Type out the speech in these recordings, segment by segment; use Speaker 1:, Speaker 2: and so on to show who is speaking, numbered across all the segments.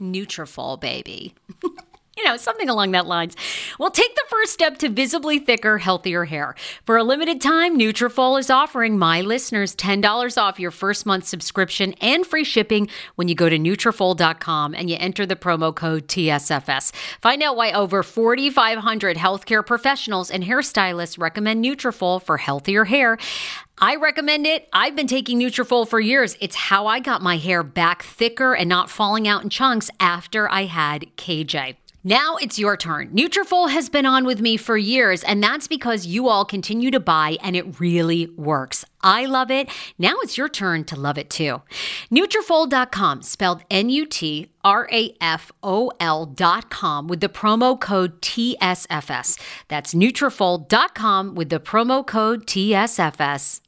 Speaker 1: "Nutrafol, baby." you know, something along that lines. Well, take the first step to visibly thicker, healthier hair. For a limited time, Nutrafol is offering my listeners $10 off your first month subscription and free shipping when you go to Nutrafol.com and you enter the promo code TSFS. Find out why over 4,500 healthcare professionals and hairstylists recommend Nutrafol for healthier hair. I recommend it. I've been taking Nutrafol for years. It's how I got my hair back thicker and not falling out in chunks after I had KJ. Now it's your turn. Nutrafol has been on with me for years, and that's because you all continue to buy and it really works. I love it. Now it's your turn to love it too. Nutrafol.com, spelled N-U-T-R-A-F-O-L.com with the promo code TSFS. That's Nutrafol.com with the promo code TSFS.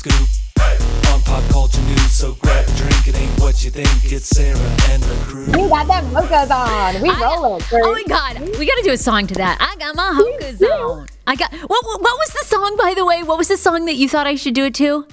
Speaker 2: Scoop on pop culture news, so grab a drink. It ain't what you think. It's Sarah and the crew.
Speaker 3: We got them hookahs on. We
Speaker 1: I-
Speaker 3: rolling.
Speaker 1: Oh my God, we got to do a song to that. I got my hookahs on. I got what, what? What was the song, by the way? What was the song that you thought I should do it to?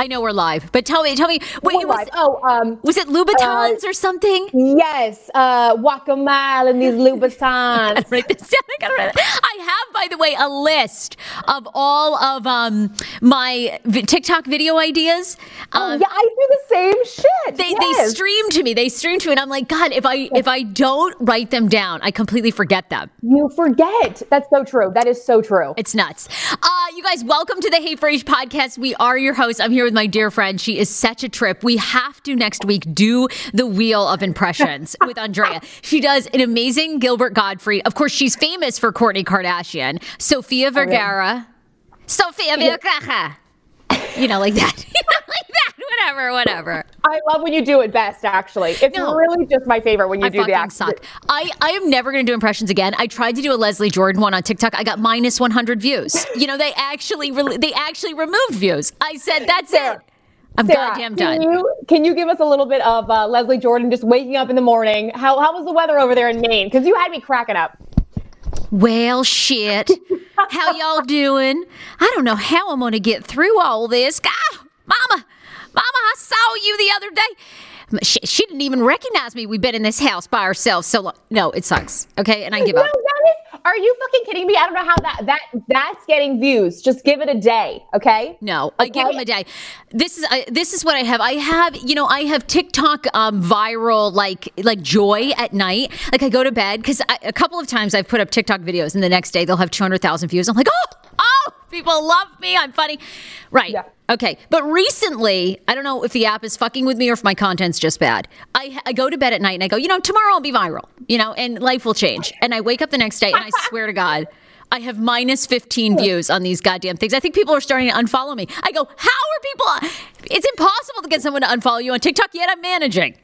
Speaker 1: I know we're live, but tell me, tell me. Wait,
Speaker 3: We're
Speaker 1: was,
Speaker 3: live. Oh, um,
Speaker 1: was it Louboutins or something?
Speaker 3: yes. Uh, walk a mile in these Louboutins.
Speaker 1: write this down. I gotta write it. I have, by the way, a list of all of um, my vi- TikTok video ideas.
Speaker 3: Oh,
Speaker 1: Um,
Speaker 3: yeah, I do the same shit.
Speaker 1: They, they stream to me. They stream to me, and I'm like, God, if I if I don't write them down, I completely forget them.
Speaker 3: You forget. That's so true. That is so true.
Speaker 1: It's nuts. Uh, you guys, welcome to the Hey Frase podcast. We are your hosts. I'm here my dear friend. She is such a trip. We have to next week do the wheel of impressions with Andrea. She does an amazing Gilbert Gottfried. Of course, she's famous for Kourtney Kardashian, Sofia oh, Vergara, Sofia Vergara. You know, like that. You know, like that. Whatever, whatever.
Speaker 3: I love when you do it best, actually. It's
Speaker 1: No.
Speaker 3: really just my favorite when you
Speaker 1: I
Speaker 3: do the
Speaker 1: fucking
Speaker 3: accent.
Speaker 1: suck. I, I am never going to do impressions again. I tried to do a Leslie Jordan one on TikTok. I got minus 100 views. You know, they actually re- they actually removed views. I said, that's
Speaker 3: Sarah,
Speaker 1: it. I'm
Speaker 3: Sarah,
Speaker 1: goddamn
Speaker 3: can
Speaker 1: done.
Speaker 3: You, can you give us a little bit of uh, Leslie Jordan just waking up in the morning? How, how was the weather over there in Maine? Because you had me cracking up.
Speaker 1: Well, shit. How y'all doing? I don't know how I'm going to get through all this. Ah, mama, mama, I saw you the other day. She, she didn't even recognize me. We've been in this house by ourselves so long. No, it sucks. Okay, and I give
Speaker 3: No,
Speaker 1: up.
Speaker 3: that is Are you fucking kidding me? I don't know how that that that's getting views. Just give it a day, okay?
Speaker 1: No, I give
Speaker 3: Okay.
Speaker 1: them a day. This is I, this is what I have. I have you know I have TikTok um, viral like like joy at night. Like I go to bed because a couple of times I've put up TikTok videos and the next day they'll have two hundred thousand views. I'm like oh people love me. I'm funny, right?
Speaker 3: Yeah.
Speaker 1: Okay, but recently, I don't know if the app is fucking with me or if my content's just bad. I, I go to bed at night and I go, you know, tomorrow I'll be viral, you know, and life will change. And I wake up the next day and I swear to God, I have minus 15 views on these goddamn things. I think people are starting to unfollow me. I go, how are people? It's impossible to get someone to unfollow you on TikTok, yet I'm managing.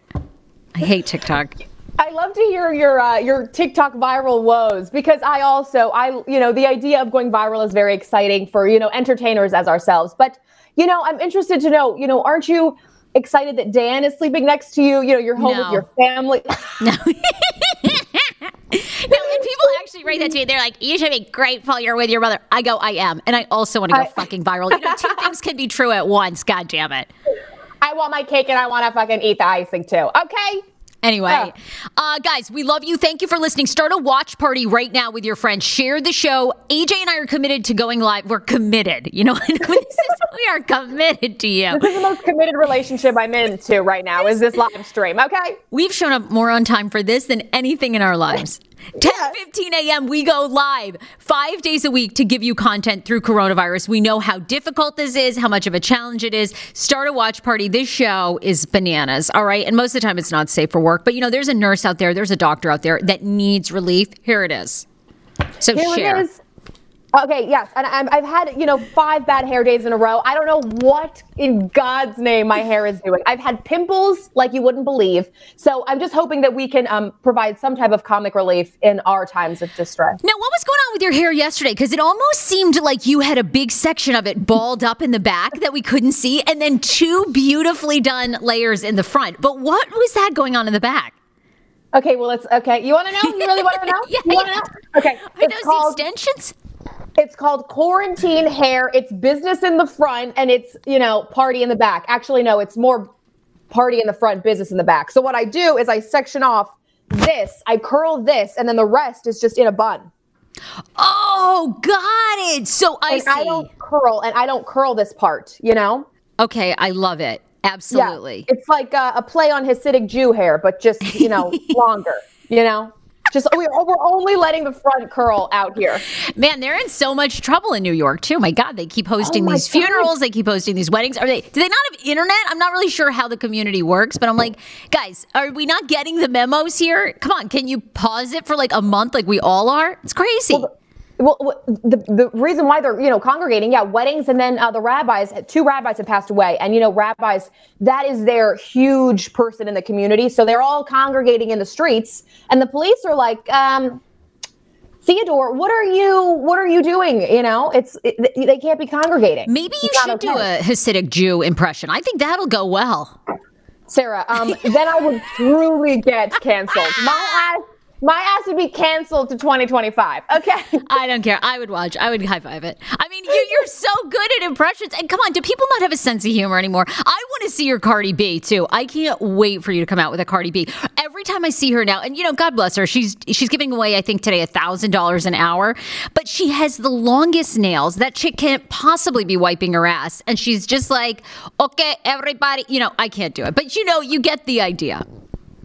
Speaker 1: I hate TikTok.
Speaker 3: I love to hear your uh, your TikTok viral woes because I also I you know the idea of going viral is very exciting for you know entertainers as ourselves. But you know I'm interested to know you know aren't you excited that Dan is sleeping next to you? You know you're home
Speaker 1: No.
Speaker 3: with your family.
Speaker 1: No. no, and people actually write that to me. They're like, you should be grateful you're with your mother. I go, I am. And I also want to go
Speaker 3: I-
Speaker 1: fucking viral. You know, two things can be true at once. God damn it.
Speaker 3: I want my cake and I want to fucking eat the icing too. Okay.
Speaker 1: Anyway, uh, guys, we love you. Thank you for listening. Start a watch party right now with your friends. Share the show. AJ and I are committed to going live. We're committed. You know, this is, we are committed to you.
Speaker 3: This is the most committed relationship I'm into right now. Is this live stream? Okay.
Speaker 1: We've shown up more on time for this than anything in our lives. 10 15 a.m. we go live five days a week to give you content through coronavirus. We know how difficult this is, how much of a challenge it is. Start a watch party. This show is bananas, all right? And most of the time it's not safe for work. But you know, there's a nurse out there, there's a doctor out there that needs relief. Here it is. So
Speaker 3: Here
Speaker 1: share.
Speaker 3: it is. Okay, yes, and I'm, I've had you know five bad hair days in a row. I don't know what in God's name my hair is doing. I've had pimples like you wouldn't believe. So I'm just hoping that we can um, provide some type of comic relief in our times of distress.
Speaker 1: Now, what was going on with your hair yesterday? Because it almost seemed like you had a big section of it balled up in the back that we couldn't see, and then two beautifully done layers in the front. But what was that going on in the back?
Speaker 3: Okay, well it's okay. You want to know? You really want to know?
Speaker 1: Yeah,
Speaker 3: you want to know? Okay,
Speaker 1: Are
Speaker 3: it's
Speaker 1: those
Speaker 3: called
Speaker 1: extensions?
Speaker 3: It's called quarantine hair. It's business in the front and it's you know party in the back. Actually, no, it's more party in the front, business in the back. So what I do is I section off this, I curl this, and then the rest is just in a bun.
Speaker 1: Oh, got it. So I see.
Speaker 3: I don't curl, and I don't curl this part. You know?
Speaker 1: okay, I love it. Absolutely.
Speaker 3: Yeah, it's like a, a play on Hasidic Jew hair, but just you know longer. You know, just we're, oh, we're only letting the front curl out here.
Speaker 1: Man, they're in so much trouble in New York too. My God, they keep hosting
Speaker 3: Oh
Speaker 1: these
Speaker 3: God.
Speaker 1: funerals. They keep hosting these weddings. Are they? Do they not have internet? I'm not really sure how the community works, but I'm like, guys, are we not getting the memos here? Come on, can you pause it for like a month, like we all are? It's crazy.
Speaker 3: Well, wh- the the reason why they're you know congregating, yeah, weddings, and then uh, the rabbis. Two rabbis have passed away, and you know rabbis that is their huge person in the community, so they're all congregating in the streets, and the police are like, um, Theodore, what are you what are you doing? You know, it's it, they can't be congregating.
Speaker 1: Maybe you
Speaker 3: It's
Speaker 1: should do a Hasidic Jew impression. I think that'll go well.
Speaker 3: Sarah. Um, then I would truly get canceled. My ass, my ass would be canceled to 2025. Okay.
Speaker 1: I don't care. I would watch. I would high five it. I mean, you, you're so good at impressions. And come on, do people not have a sense of humor anymore? I want to see your Cardi B too. I can't wait for you to come out with a Cardi B. Every time I see her now, and you know, God bless her. She's she's giving away, I think today, a thousand dollars an hour. But she has the longest nails. That chick can't possibly be wiping her ass. And she's just like, okay, everybody. You know, I can't do it. But you know, you get the idea.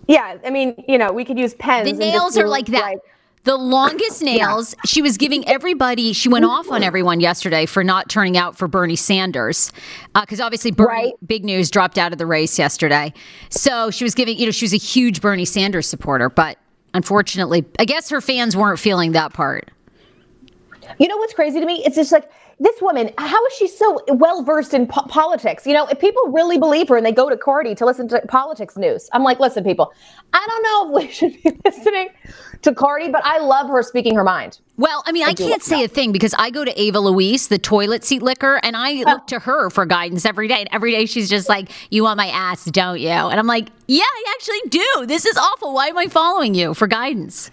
Speaker 3: Yeah, I mean, you know, we could use pens.
Speaker 1: The nails are like that. the longest nails. She was giving everybody. She went off on everyone yesterday for not turning out for Bernie Sanders, uh, because obviously Bernie,
Speaker 3: Right.
Speaker 1: big news, dropped out of the race yesterday. So she was giving. You know, she was a huge Bernie Sanders supporter, but unfortunately, I guess her fans weren't feeling that part.
Speaker 3: You know what's crazy to me? It's just like this woman. How is she so well versed in po- politics? You know, if people really believe her and they go to Cardi to listen to politics news, I'm like, listen, people, I don't know if we should be listening to Cardi, but I love her speaking her mind.
Speaker 1: Well, I mean, I
Speaker 3: do
Speaker 1: can't say a thing because I go to Ava Louise, the toilet seat licker, and I look to her for guidance every day. And every day she's just like, You want my ass, don't you? And I'm like, Yeah, I actually do. This is awful. Why am I following you for guidance?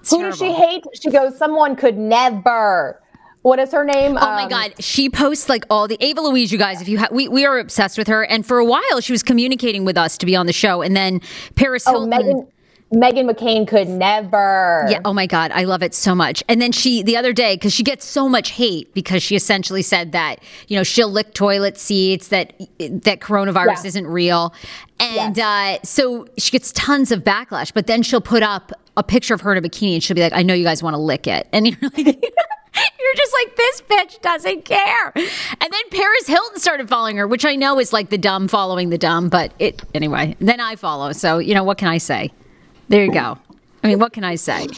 Speaker 1: It's
Speaker 3: Who does she hate? She goes, someone could never. What is her name?
Speaker 1: Oh my God. She posts like all the Ava Louise, you guys, if you ha- we, we are obsessed with her. And for a while, she was communicating with us to be on the show. And then Paris
Speaker 3: Oh,
Speaker 1: Hilton.
Speaker 3: Megan. Meghan McCain could never.
Speaker 1: Yeah. Oh my God. I love it so much. And then she, the other day, because she gets so much hate because she essentially said that, you know, she'll lick toilet seats, that that coronavirus
Speaker 3: Yeah.
Speaker 1: isn't real. And uh, so she gets tons of backlash, but then she'll put up a picture of her in a bikini and she'll be like, I know you guys want to lick it. And you're like, You're just like, this bitch doesn't care. And then Paris Hilton started following her, which I know is like the dumb following the dumb, but it, anyway, then I follow. So, you know, what can I say? There you go. I mean, what can I say?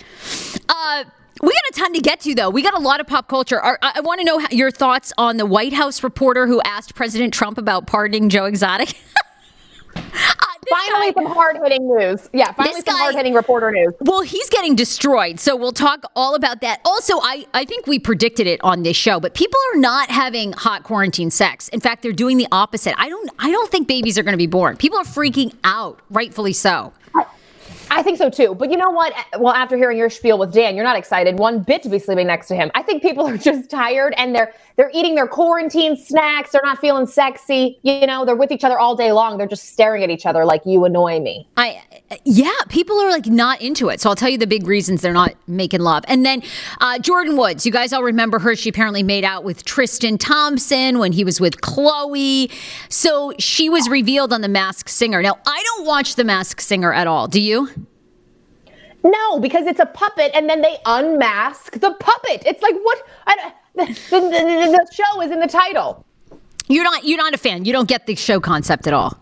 Speaker 1: Uh, we got a ton to get to, though. We got a lot of pop culture. I, I want to know your thoughts on the White House reporter who asked President Trump about pardoning Joe Exotic.
Speaker 3: Finally,
Speaker 1: guy-
Speaker 3: some hard hitting news. Yeah, finally, some hard hitting reporter news.
Speaker 1: Well, he's getting destroyed. So we'll talk all about that. Also, I, I think we predicted it on this show, but people are not having hot quarantine sex. In fact, they're doing the opposite. I don't I don't think babies are going to be born. People are freaking out, rightfully so.
Speaker 3: I think so too. But you know what? Well, after hearing your spiel with Dan, you're not excited one bit to be sleeping next to him. I think people are just tired and they're they're eating their quarantine snacks. They're not feeling sexy. You know, they're with each other all day long. They're just staring at each other like you annoy me.
Speaker 1: I yeah, people are like not into it. So I'll tell you the big reasons they're not making love. And then uh, Jordyn Woods, you guys all remember her. She apparently made out with Tristan Thompson when he was with Khloé. So she was revealed on The Masked Singer. Now I don't watch The Masked Singer at all. Do you?
Speaker 3: No, because it's a puppet, and then they unmask the puppet. It's like what? The, the, the show is in the title.
Speaker 1: You're not you're not a fan. You don't get the show concept at all.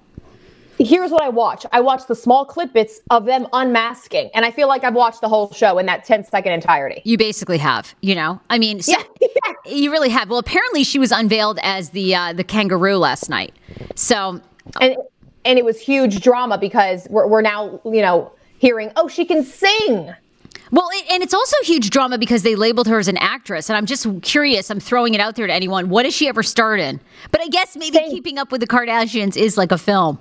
Speaker 3: Here's what I watch. I watch the small clip bits of them unmasking, and I feel like I've watched the whole show in that 10 second entirety.
Speaker 1: You basically have, you know. I mean, so,
Speaker 3: Yeah.
Speaker 1: you really have. Well, apparently she was unveiled as the uh, the kangaroo last night. So
Speaker 3: and and it was huge drama because we're, we're now you know hearing oh she can sing
Speaker 1: Well, it, and it's also huge drama because they labeled her as an actress, and I'm just curious. I'm throwing it out there to anyone. What has she ever starred in? But I guess maybe
Speaker 3: Same.
Speaker 1: Keeping Up with the Kardashians is like a film.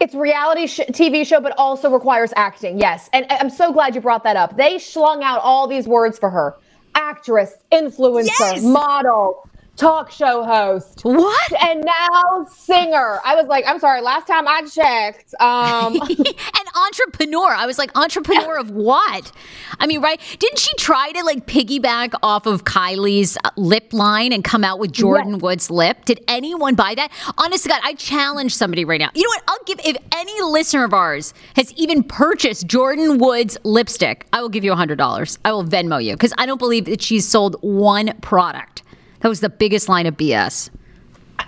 Speaker 3: It's reality sh- tv show but also requires acting yes. And i'm so glad you brought that up. They slung out all these words for her. Actress influencer
Speaker 1: Yes!
Speaker 3: model talk show host
Speaker 1: What?
Speaker 3: and now singer i was like i'm sorry last time i checked um
Speaker 1: and entrepreneur. I was like, entrepreneur of what? I mean, right? Didn't she try to like piggyback off of Kylie's uh, lip line and come out with Jordyn
Speaker 3: Yes.
Speaker 1: Woods lip? Did anyone buy that? Honest to God, I challenge somebody right now. You know what? I'll give if any listener of ours has even purchased Jordyn Woods lipstick, I will give you a hundred dollars. I will Venmo you because I don't believe that she's sold one product. That was the biggest line of BS.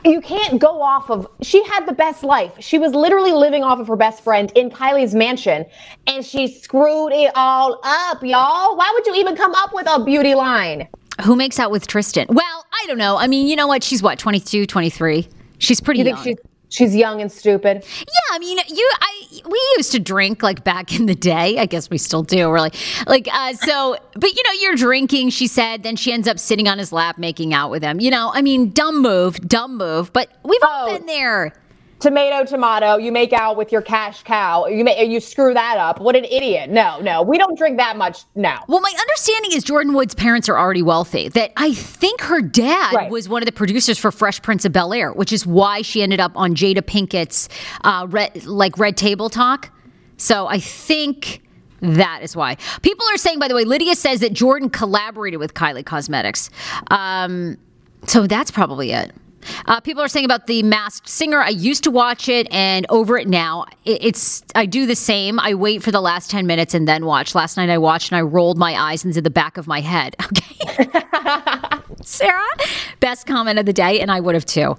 Speaker 3: you can't go off of she had the best life she was literally living off of her best friend in kylie's mansion and she screwed it all up y'all why would you even come up with a beauty line
Speaker 1: Who makes out with Tristan? Well, I don't know. I mean, you know what? She's what, 22, 23? She's pretty
Speaker 3: you think
Speaker 1: young.
Speaker 3: she's she's young and stupid
Speaker 1: Yeah, I mean, you, I, we used to drink like back in the day. I guess we still do. Really, like, uh, so. But you know, you're drinking. She said. Then she ends up sitting on his lap, making out with him. You know, I mean, dumb move, dumb move. But we've all
Speaker 3: Oh.
Speaker 1: been there.
Speaker 3: Tomato tomato you make out with your cash cow you may you screw that up what an idiot no no we don't drink that much now.
Speaker 1: Well, my understanding is Jordyn Wood's parents are already wealthy. That I think her dad
Speaker 3: Right.
Speaker 1: was one of the producers for Fresh Prince of Bel Air, which is why she ended up on Jada Pinkett's uh, red, like Red Table Talk. So I think that is why. People are saying, by the way, Lydia says that Jordyn collaborated with Kylie Cosmetics. Um, so that's probably it. Uh, people are saying about the Masked Singer. I used to watch it and over it now. It, it's I do the same. I wait for the last ten minutes and then watch. Last night I watched and I rolled my eyes into the back of my head. Okay, Sarah, best comment of the day, and I would have too.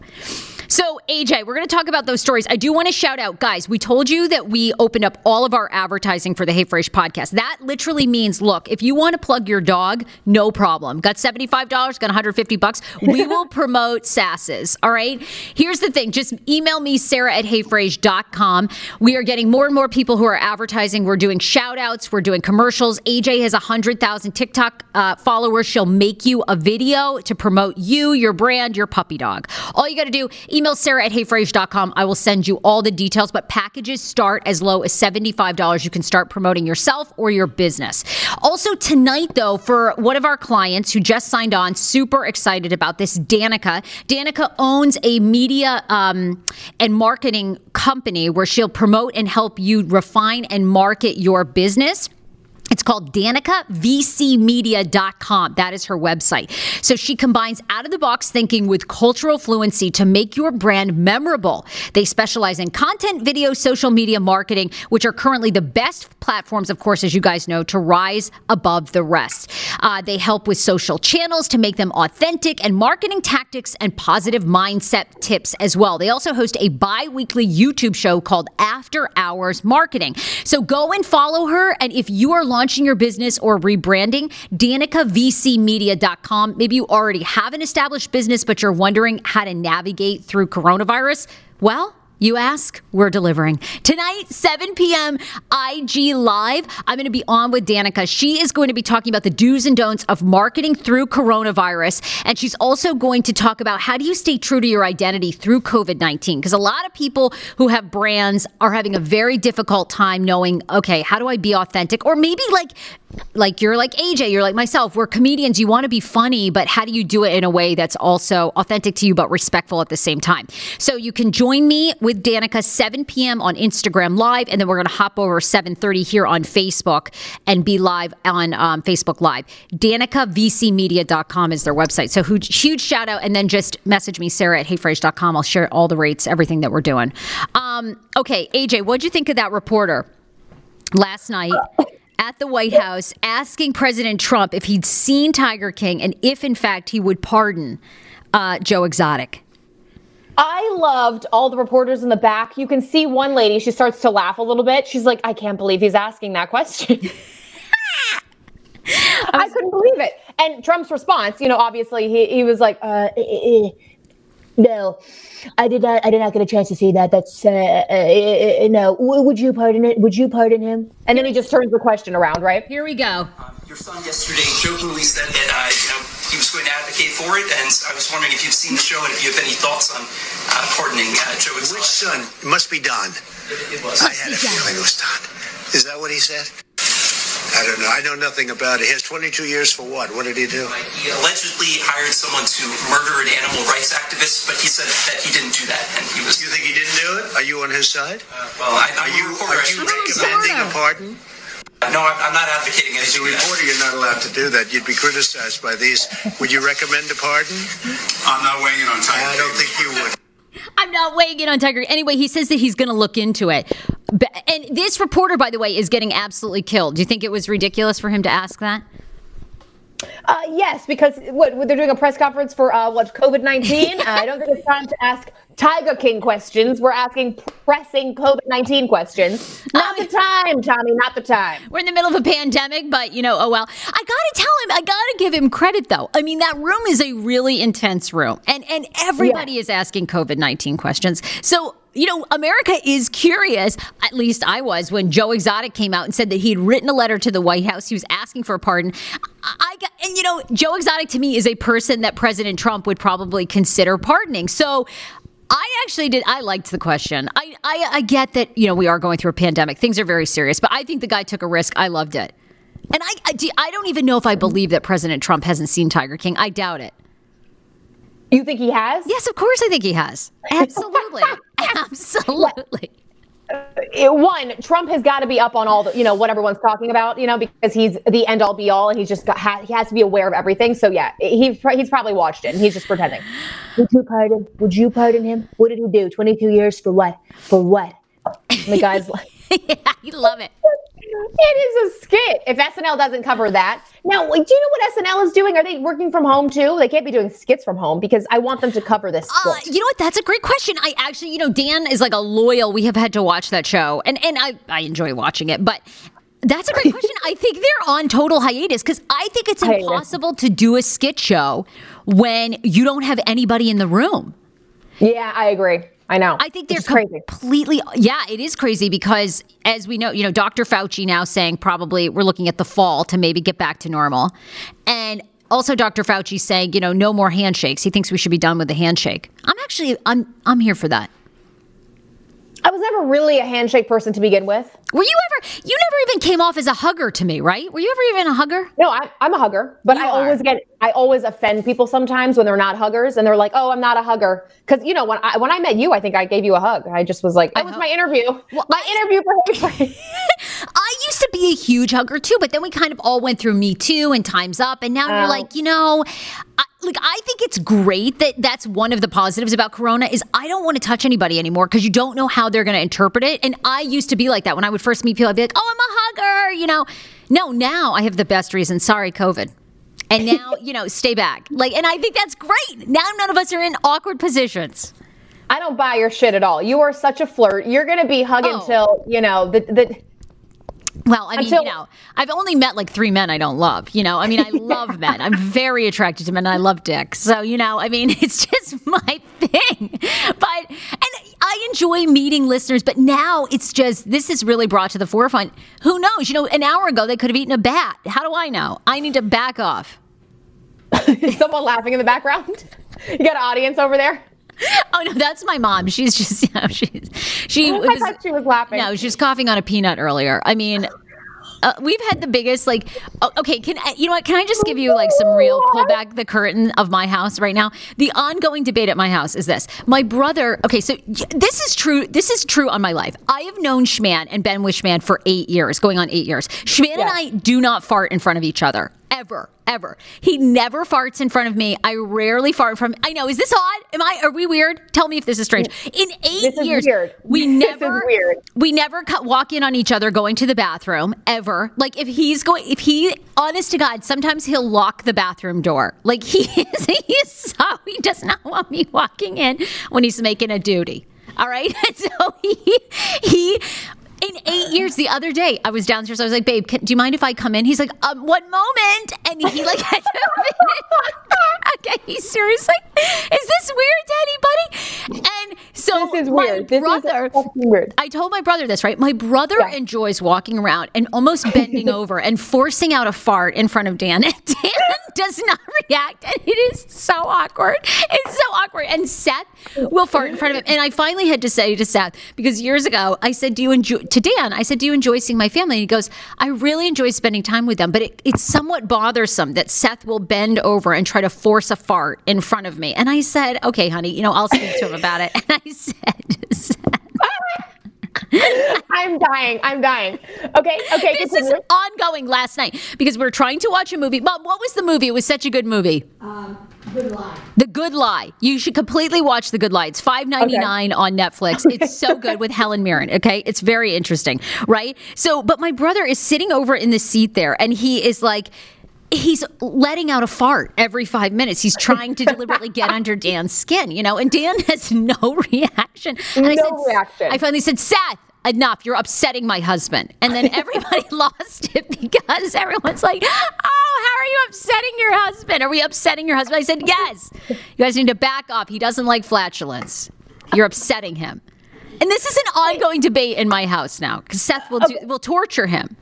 Speaker 1: So, AJ, we're going to talk about those stories. I do want to shout out, guys, we told you that we opened up all of our advertising for the Hey Frase podcast. That literally means, look, if you want to plug your dog, no problem. Got $75, got 150 bucks. We will promote Sasses. All right. Here's the thing just email me, Sarah at heyfrase.com. We are getting more and more people who are advertising. We're doing shout outs, we're doing commercials. AJ has 100,000 TikTok uh, followers. She'll make you a video to promote you, your brand, your puppy dog. All you got to do, email email Sarah at heyfrase.com. I will send you all the details, but packages start as low as $75. You can start promoting yourself or your business. Also, tonight, though, for one of our clients who just signed on, super excited about this, Danica. Danica owns a media um, and marketing company where she'll promote and help you refine and market your business. It's called DanicaVCmedia.com. That is her website. So she combines out of the box thinking with cultural fluency to make your brand memorable. They specialize in content, video, social media marketing, which are currently the best platforms, of course, as you guys know, to rise above the rest. Uh, they help with social channels to make them authentic and marketing tactics and positive mindset tips as well. They also host a bi weekly YouTube show called After Hours Marketing. So go and follow her. And if you are launching your business or rebranding, DanicaVCmedia.com. Maybe you already have an established business, but you're wondering how to navigate through coronavirus. Well, you ask, we're delivering. Tonight, 7 p.m. IG Live. I'm going to be on with Danica. She is going to be talking about the do's and don'ts of marketing through coronavirus. And she's also going to talk about how do you stay true to your identity through COVID 19? Because a lot of people who have brands are having a very difficult time knowing, okay, how do I be authentic? Or maybe like like you're like AJ, you're like myself. We're comedians. You want to be funny, but how do you do it in a way that's also authentic to you but respectful at the same time? So you can join me with Danica 7 p.m. on Instagram Live, and then we're going to hop over 7:30 here on Facebook and be live on um, Facebook Live. DanicaVCmedia.com is their website. So huge, huge shout out, and then just message me Sarah at HeyFrase.com. I'll share all the rates, everything that we're doing. Um, okay, AJ, what'd you think of that reporter last night? At the White House asking President Trump if he'd seen Tiger King and if, in fact, he would pardon uh, Joe Exotic.
Speaker 3: I loved all the reporters in the back. You can see one lady, she starts to laugh a little bit. She's like, I can't believe he's asking that question. I, couldn't believe it. And Trump's response, you know, obviously he, he was like, uh, eh, eh, eh, no, I did not. I did not get a chance to see that. That's uh, uh, uh, no. W- would you pardon it? Would you pardon him? And then he just turns the question around, right?
Speaker 1: Here we go.
Speaker 4: Um, your son yesterday jokingly said that uh, you know he was going to advocate for it, and I was wondering if you've seen the show and if you have any thoughts on uh, pardoning uh, Joe Exotic.
Speaker 5: Which son? It must be Don.
Speaker 4: It, it was.
Speaker 5: I had a feeling it was Don. Is that what he said? I don't know. I know nothing about it. He has 22 years for what? What did he do?
Speaker 4: He allegedly hired someone to murder an animal rights activist, but he said that he didn't do that, and he was.
Speaker 5: You think he didn't do it? Are you on his side?
Speaker 4: Uh, well, I, I'm
Speaker 5: Are you,
Speaker 4: a reporter.
Speaker 5: are you recommending a pardon?
Speaker 4: No, I'm, I'm not advocating
Speaker 5: As a reporter, you're not allowed to do that. You'd be criticized by these. Would you recommend a pardon?
Speaker 6: I'm not weighing in on Tiger
Speaker 5: I don't think you would.
Speaker 1: I'm not weighing in on Tiger. Anyway, he says that he's going to look into it. And this reporter, by the way, is getting absolutely killed. Do you think it was ridiculous for him to ask that?
Speaker 3: Uh, yes, because what they're doing a press conference for uh, what COVID nineteen. I don't think it's time to ask Tiger King questions. We're asking pressing COVID nineteen questions. Not the time, Tommy. Not the time.
Speaker 1: We're in the middle of a pandemic, but you know, oh well. I gotta tell him, I gotta give him credit though. I mean, that room is a really intense room, and and everybody is asking COVID nineteen questions. So you know, America is curious. At least I was when Joe Exotic came out and said that he had written a letter to the White House. He was asking for a pardon. I got, and you know, Joe Exotic to me is a person that President Trump would probably consider pardoning. So. I actually did. I liked the question. I, I I get that you know we are going through a pandemic. Things are very serious, but I think the guy took a risk. I loved it, and I I, I don't even know if I believe that President Trump hasn't seen Tiger King. I doubt it.
Speaker 3: You think he has?
Speaker 1: Yes, of course I think he has. Absolutely, absolutely.
Speaker 3: Uh, it- one, Trump has got to be up on all the, you know, what everyone's talking about, you know, because he's the end all be all, and he's just got ha- he has to be aware of everything. So yeah, he he's probably watched it, and he's just pretending. Would you pardon? Would you pardon him? What did he do? Twenty two years for what? For what? And the guy's like.
Speaker 1: yeah, I love it.
Speaker 3: It is a skit. If SNL doesn't cover that, now, like, do you know what SNL is doing? Are they working from home too? They can't be doing skits from home because I want them to cover this.
Speaker 1: Uh, you know what? That's a great question. I actually, you know, Dan is like a loyal. We have had to watch that show, and and I I enjoy watching it, but. That's a great question. I think they're on total hiatus because I think it's impossible to do a skit show when you don't have anybody in the room.
Speaker 3: yeah, I agree. I know.
Speaker 1: I think they're
Speaker 3: crazy.
Speaker 1: completely. Yeah, it is crazy because, as we know, you know, Dr. Fauci now saying probably we're looking at the fall to maybe get back to normal, and also Dr. Fauci saying, you know, no more handshakes. He thinks we should be done with the handshake. I'm actually, I'm, I'm here for that.
Speaker 3: I was never really a handshake person to begin with.
Speaker 1: Were you ever? You never even came off as a hugger to me, right? Were you ever even a hugger?
Speaker 3: No, I, I'm a hugger, but
Speaker 1: You
Speaker 3: I
Speaker 1: are.
Speaker 3: always get, I always offend people sometimes when they're not huggers and they're like, "Oh, I'm not a hugger." Because you know, when I when I met you, I think I gave you a hug. I just was like, "That was my interview,
Speaker 1: Well,
Speaker 3: my
Speaker 1: I-
Speaker 3: interview for
Speaker 1: I used to be a huge hugger too, but then we kind of all went through Me Too and Time's Up, and now you're
Speaker 3: Oh.
Speaker 1: like, you know, I, like I think it's great that that's one of the positives about Corona is I don't want to touch anybody anymore because you don't know how they're going to interpret it. And I used to be like that when I would first meet people. I'd be like, oh, I'm a hugger, you know. No, now I have the best reason. Sorry, COVID. And now, you know, stay back. Like, and I think that's great. Now none of us are in awkward positions.
Speaker 3: I don't buy your shit at all. You are such a flirt. You're gonna be hugging
Speaker 1: Oh.
Speaker 3: till you know the the.
Speaker 1: Well, I mean,
Speaker 3: Until-
Speaker 1: you know, I've only met like three men I don't love. You know, I mean, I love men. I'm very attracted to men. And I love dick. So, you know, I mean, it's just my thing. But, and I enjoy meeting listeners, but now it's just, this is really brought to the forefront. Who knows? You know, an hour ago they could have eaten a bat. How do I know? I need to back off.
Speaker 3: Is someone laughing in the background? You got an audience over there?
Speaker 1: Oh no, that's my mom. She's just, you know, she's, she
Speaker 3: I
Speaker 1: was,
Speaker 3: thought she was laughing.
Speaker 1: No, she was coughing on a peanut earlier. I mean, uh, we've had the biggest like. Okay, can you know what? Can I just give you like some real pull back the curtain of my house right now? The ongoing debate at my house is this: my brother. Okay, so this is true. This is true on my life. I have known Schman and Ben Wishman for eight years, going on eight years. Schman and I do not fart in front of each other ever. Ever. He never farts in front of me. I rarely fart from. I know. Is this odd? Am I? Are we weird? Tell me if this is strange. In eight years,
Speaker 3: weird.
Speaker 1: we never
Speaker 3: weird.
Speaker 1: we never cut, walk in on each other going to the bathroom ever. Like if he's going, if he, honest to God, sometimes he'll lock the bathroom door. Like he is, he is so he does not want me walking in when he's making a duty. All right, so he he. In eight years, the other day, I was downstairs. I was like, "Babe, can, do you mind if I come in?" He's like, um, "One moment," and he like had okay, he's seriously, is this weird to anybody? And so
Speaker 3: This is weird. This is
Speaker 1: brother,
Speaker 3: fucking weird.
Speaker 1: I told my brother this, right? My brother
Speaker 3: Yeah.
Speaker 1: enjoys walking around and almost bending over and forcing out a fart in front of Dan. And Dan does not react, and it is so awkward. It's so awkward. And Seth will fart in front of him. And I finally had to say to Seth, because years ago I said, Do you enjoy, to Dan, I said, Do you enjoy seeing my family? And he goes, I really enjoy spending time with them, but it, it's somewhat bothersome that Seth will bend over and try to force a fart in front of me. And I said, Okay, honey, you know, I'll speak to him about it. And I said, Seth,
Speaker 3: I'm dying. I'm dying. Okay. Okay.
Speaker 1: this is ongoing last night because we are trying to watch a movie. Mom, what was the movie? It was such a good movie. Um, Good Lie. The Good Lie. You should completely watch The Good Lie. It's five ninety nine on Netflix. It's so good with Helen Mirren. Okay, it's very interesting, right? So, but my brother is sitting over in the seat there, and he is like. He's letting out a fart every five minutes. He's trying to deliberately get under Dan's skin, you know, and Dan has no reaction. And I
Speaker 3: No
Speaker 1: said,
Speaker 3: reaction.
Speaker 1: I finally said, Seth, enough. You're upsetting my husband. And then everybody lost it because everyone's like, oh, how are you upsetting your husband? Are we upsetting your husband? I said, yes. You guys need to back off. He doesn't like flatulence. You're upsetting him. And this is an ongoing debate in my house now because Seth will, do, will torture him.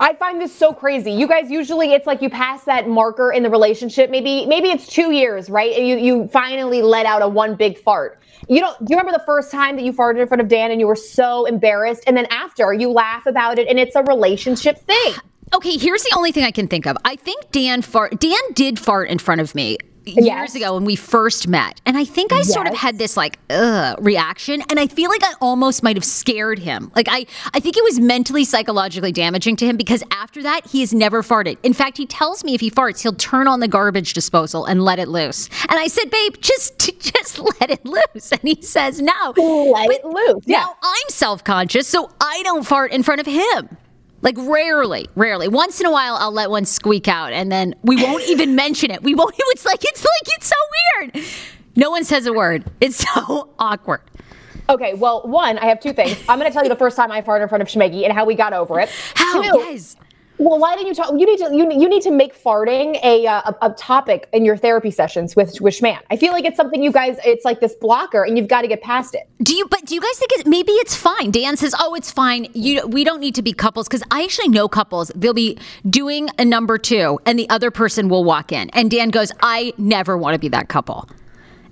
Speaker 3: I find this so crazy. You guys usually it's like you pass that marker in the relationship. Maybe maybe it's two years, right? And you you finally let out a one big fart. You don't do you remember the first time that you farted in front of Dan and you were so embarrassed? And then after you laugh about it and it's a relationship thing.
Speaker 1: Okay, here's the only thing I can think of. I think Dan fart. Dan did fart in front of me years
Speaker 3: Yes.
Speaker 1: ago when we first met, and I think I sort of had this like ugh reaction, and I feel like I almost might have scared him. Like I, I think it was mentally psychologically damaging to him because after that he has never farted. In fact, he tells me if he farts, he'll turn on the garbage disposal and let it loose. And I said, babe, just just let it loose, and he says no.
Speaker 3: Let it loose. Yeah.
Speaker 1: Now I'm self conscious, so I don't fart in front of him. Like rarely, rarely. Once in a while, I'll let one squeak out, and then we won't even mention it. We won't. It's like it's like it's so weird. No one says a word. It's so awkward.
Speaker 3: Okay, well, one, I have two things. I'm going to tell you the first time I farted in front of Shmeggy and how we got over it.
Speaker 1: How?
Speaker 3: Two,
Speaker 1: Yes.
Speaker 3: Well, why didn't you talk? You need to you, you need to make farting a, uh, a a topic in your therapy sessions with with Schman. I feel like it's something you guys. It's like this blocker, and you've got to get past it.
Speaker 1: Do you? But do you guys think it, maybe it's fine? Dan says, "Oh, it's fine. You, we don't need to be couples." Because I actually know couples. They'll be doing a number two, and the other person will walk in, and Dan goes, "I never want to be that couple."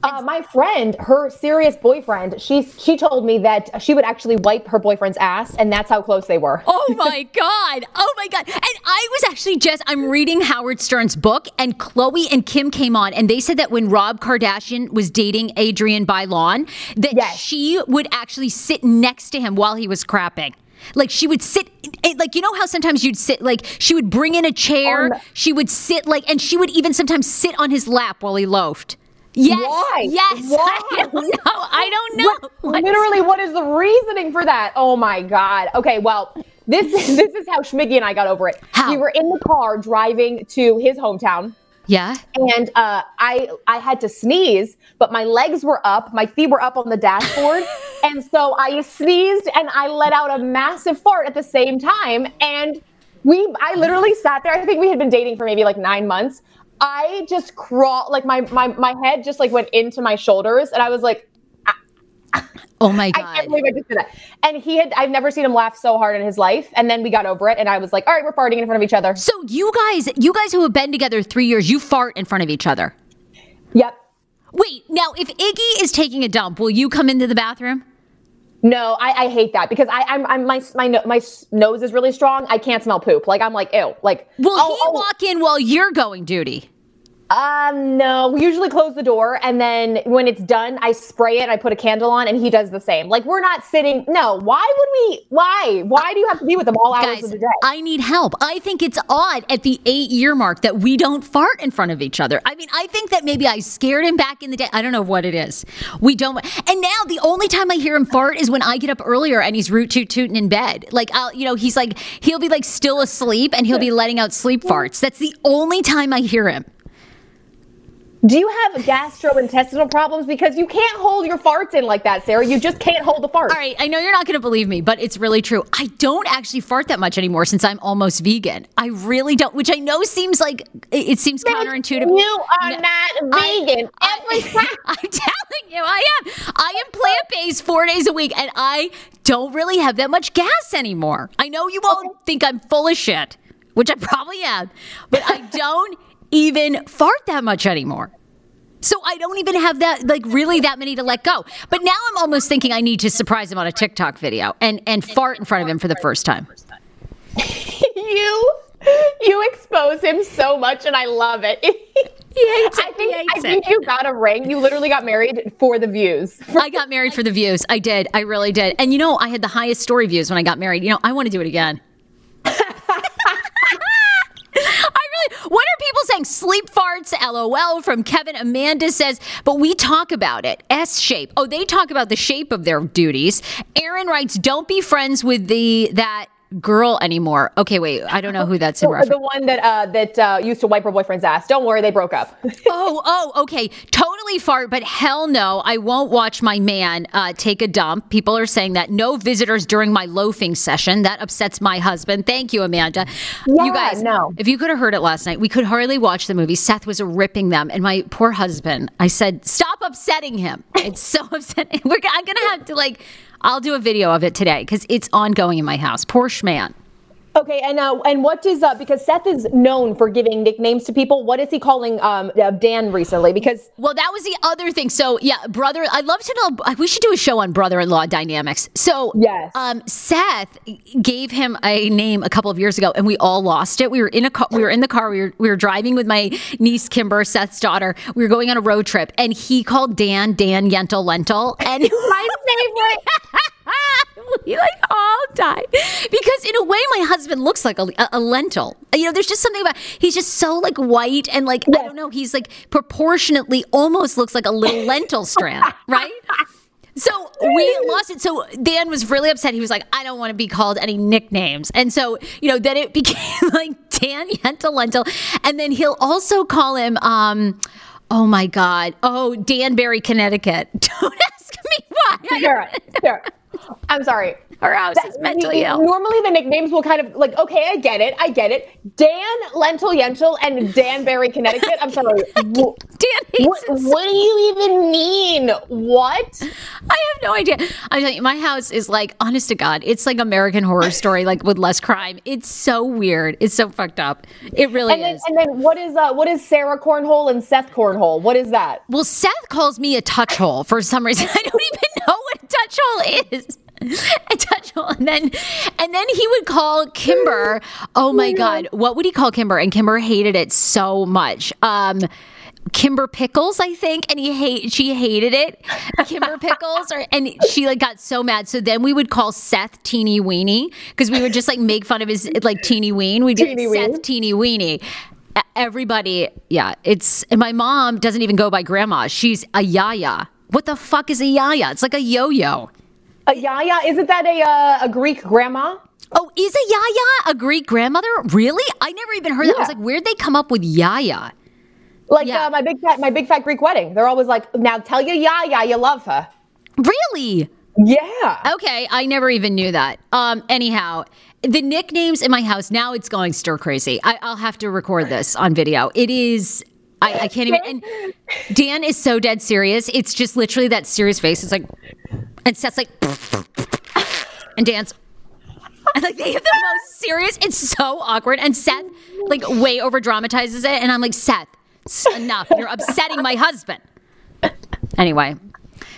Speaker 3: Uh, my friend, her serious boyfriend, she she told me that she would actually wipe her boyfriend's ass, and that's how close they were.
Speaker 1: Oh my God. Oh my God. And I was actually just, I'm reading Howard Stern's book, and Khloé and Kim came on, and they said that when Rob Kardashian was dating Adrienne Bailon, that
Speaker 3: Yes.
Speaker 1: she would actually sit next to him while he was crapping. Like she would sit, like you know how sometimes you'd sit, like she would bring in a chair,
Speaker 3: the-
Speaker 1: she would sit, like, and she would even sometimes sit on his lap while he loafed. Yes,
Speaker 3: Why?
Speaker 1: yes.
Speaker 3: Why?
Speaker 1: I don't know. I don't know.
Speaker 3: What- literally, what is the reasoning for that? Oh my god. Okay, well, this this is how Schmiggy and I got over it.
Speaker 1: How?
Speaker 3: We were in the car driving to his hometown.
Speaker 1: Yeah.
Speaker 3: and uh, I I had to sneeze, but my legs were up, my feet were up on the dashboard, and so I sneezed and I let out a massive fart at the same time, and we I literally sat there. I think we had been dating for maybe like nine months. I just crawled like my my my head just like went into my shoulders, and I was like.
Speaker 1: Oh my god!
Speaker 3: I can't believe I just did that. And he had, I've never seen him laugh so hard in his life. And then we got over it. And I was like, all right, we're farting in front of each other.
Speaker 1: So you guys, you guys who have been together three years, you fart in front of each other.
Speaker 3: Yep.
Speaker 1: Wait, now if Iggy is taking a dump, will you come into the bathroom?
Speaker 3: No, I, I hate that because I, I'm, I'm my my no, my nose is really strong. I can't smell poop. Like I'm like ew. Like
Speaker 1: Will
Speaker 3: oh,
Speaker 1: he
Speaker 3: oh,
Speaker 1: walk in while you're going duty?
Speaker 3: Um, no. We usually close the door, and then when it's done, I spray it. and I put a candle on, and he does the same. Like we're not sitting. No. Why would we? Why? Why do you have to be with them all hours
Speaker 1: Guys,
Speaker 3: of the day?
Speaker 1: I need help. I think it's odd at the eight year mark that we don't fart in front of each other. I mean, I think that maybe I scared him back in the day. I don't know what it is. We don't. And now the only time I hear him fart is when I get up earlier and he's root toot tooting in bed. Like, I'll, you know, he's like, he'll be like still asleep and he'll be letting out sleep farts. That's the only time I hear him.
Speaker 3: Do you have gastrointestinal problems? Because you can't hold your farts in like that, Sarah. You just can't hold the fart.
Speaker 1: All right, I know you're not going to believe me, but it's really true. I don't actually fart that much anymore since I'm almost vegan. I really don't, which I know seems like it seems counterintuitive.
Speaker 3: You are
Speaker 1: No,
Speaker 3: not vegan.
Speaker 1: I-
Speaker 3: Every time.
Speaker 1: I'm telling you, I am. I am plant based four days a week, and I don't really have that much gas anymore. I know you all think I'm full of shit, which I probably am, but I don't even fart that much anymore. So I don't even have that, like, really that many to let go. But now I'm almost thinking I need to surprise him on a TikTok video and and fart in front of him for the first time.
Speaker 3: you you expose him so much, and I love it.
Speaker 1: He hates it.
Speaker 3: I think I think you got a ring. You literally got married for the views.
Speaker 1: I got married for the views. I did. I really did. And you know, I had the highest story views when I got married. You know, I want to do it again. I really. What are people saying? Sleep farts, lol, from Kevin. Amanda says, but we talk about it. S shape. Oh, they talk about the shape of their duties. Aaron writes, don't be friends with the that girl anymore. Okay, wait. I don't know who that's in
Speaker 3: The,
Speaker 1: reference.
Speaker 3: the one that uh, that uh, used to wipe her boyfriend's ass. Don't worry, they broke up.
Speaker 1: oh, oh, okay. Totally fart, but hell no. I won't watch my man uh, take a dump. People are saying that no visitors during my loafing session. That upsets my husband. Thank you, Amanda. you guys,
Speaker 3: no.
Speaker 1: if you could have heard it last night, we could hardly watch the movie. Seth was ripping them, and my poor husband. I said, "Stop upsetting him." It's so upsetting. We're, I'm gonna have to like. I'll do a video of it today because it's ongoing in my house. Poor schman.
Speaker 3: Okay, and uh, and what is uh, because Seth is known for giving nicknames to people. What is he calling um, uh, Dan recently? Because
Speaker 1: Well, that was the other thing. So, yeah, brother, I'd love to know. We should do a show on brother-in-law dynamics. So,
Speaker 3: Yes.
Speaker 1: um, Seth gave him a name a couple of years ago, and we all lost it. We were in a car. We were in the car. We were we were driving with my niece Kimber, Seth's daughter. We were going on a road trip, and he called Dan Dan Yentl Lentil, and
Speaker 3: my favorite.
Speaker 1: we like all died because in a way my husband looks like a, a lentil you know there's just something about he's just so like white and like i don't know he's like proportionately almost looks like a little lentil strand right so we lost it. So Dan was really upset. He was like, I don't want to be called any nicknames. And so, you know, then it became like Dan Yentl Lentil. And then he'll also call him, um, oh my God, oh, Danbury, Connecticut. Don't ask me why.
Speaker 3: Sarah, Sarah, I'm sorry.
Speaker 1: Our house is mentally ill.
Speaker 3: Normally, the nicknames will kind of like, okay, I get it, I get it. Dan Lentil Yentil and Danbury, Connecticut. I'm sorry.
Speaker 1: Dan
Speaker 3: What, what do you even mean? What?
Speaker 1: I have no idea. You, my house is like, honest to God, it's like American Horror Story, like with less crime. It's so weird. It's so fucked up. It really
Speaker 3: And then,
Speaker 1: is.
Speaker 3: and then what is uh, what is Sarah Cornhole and Seth Cornhole? What is that?
Speaker 1: well, Seth calls me a touch hole for some reason. I don't even know touch hole is. A touch hole, and then, and then he would call Kimber. Oh my God, what would he call Kimber? And Kimber hated it so much. Um, Kimber Pickles, I think, and he hate she hated it. Kimber Pickles, or and she like got so mad. So then we would call Seth Teeny Weenie because we would just like make fun of his like teeny ween. We'd be
Speaker 3: Teeny
Speaker 1: like, Seth. Teeny Weenie. Everybody, yeah, it's and my mom doesn't even go by grandma. She's a yaya. What the fuck is a yaya? It's like a yo-yo.
Speaker 3: A yaya? Isn't that a uh, a Greek grandma?
Speaker 1: Oh, is a yaya a Greek grandmother? Really? I never even heard that. I was like, where'd they come up with yaya?
Speaker 3: Like
Speaker 1: Yeah.
Speaker 3: uh, my big fat my big fat Greek wedding. They're always like, now tell your yaya you love her.
Speaker 1: Really?
Speaker 3: Yeah.
Speaker 1: Okay, I never even knew that. Um, anyhow, the nicknames in my house now it's going stir crazy. I, I'll have to record this on video. It is. I, I can't even. And Dan is so dead serious. It's just literally that serious face. It's like, and Seth's like, and Dan's. And like they have the most serious. It's so awkward. And Seth like way over dramatizes it. And I'm like, Seth, enough. You're upsetting my husband. Anyway,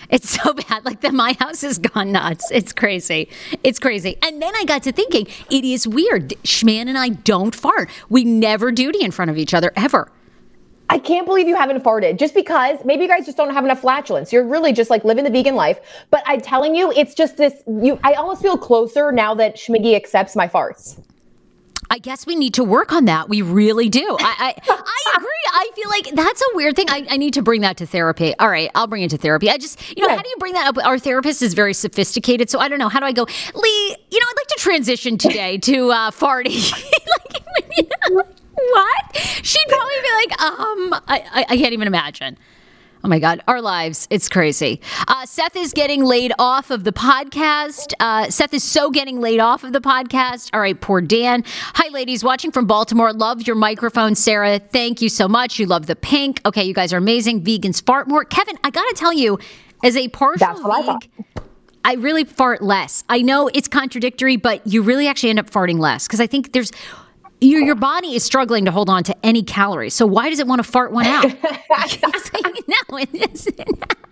Speaker 1: it's so bad. Like the my house has gone nuts. It's crazy. It's crazy. And then I got to thinking, it is weird. Schman and I don't fart. We never duty in front of each other ever.
Speaker 3: I can't believe you haven't farted. Just because maybe you guys just don't have enough flatulence. You're really just like living the vegan life. But I'm telling you, it's just this. You, I almost feel closer now that Schmiggy accepts my farts.
Speaker 1: I guess we need to work on that. We really do. I, I, I agree. I feel like that's a weird thing. I, I need to bring that to therapy. All right, I'll bring it to therapy. I just, you know,
Speaker 3: Yeah.
Speaker 1: how do you bring that up? Our therapist is very sophisticated, so I don't know. How do I go, Lee? You know, I'd like to transition today to uh, farting. like, what? She'd probably be like, um, I, I, I can't even imagine. Oh my God, our lives. It's crazy. Uh, Seth is getting laid off of the podcast. Uh, Seth is so getting laid off of the podcast. All right, poor Dan. Hi, ladies, watching from Baltimore. Love your microphone, Sarah. Thank you so much. You love the pink. Okay, you guys are amazing. Vegans fart more. Kevin, I got to tell you, as a partial
Speaker 3: That's I
Speaker 1: I really fart less. I know it's contradictory, but you really actually end up farting less because I think there's. Your, your body is struggling to hold on to any calories. So why does it want to fart one out? No, it isn't.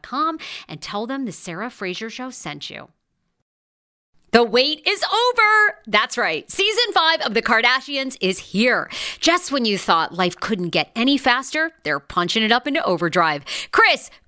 Speaker 1: and tell them the Sarah Fraser Show sent you. The wait is over. That's right. Season five of The Kardashians is here. Just when you thought life couldn't get any faster, they're punching it up into overdrive. Kris,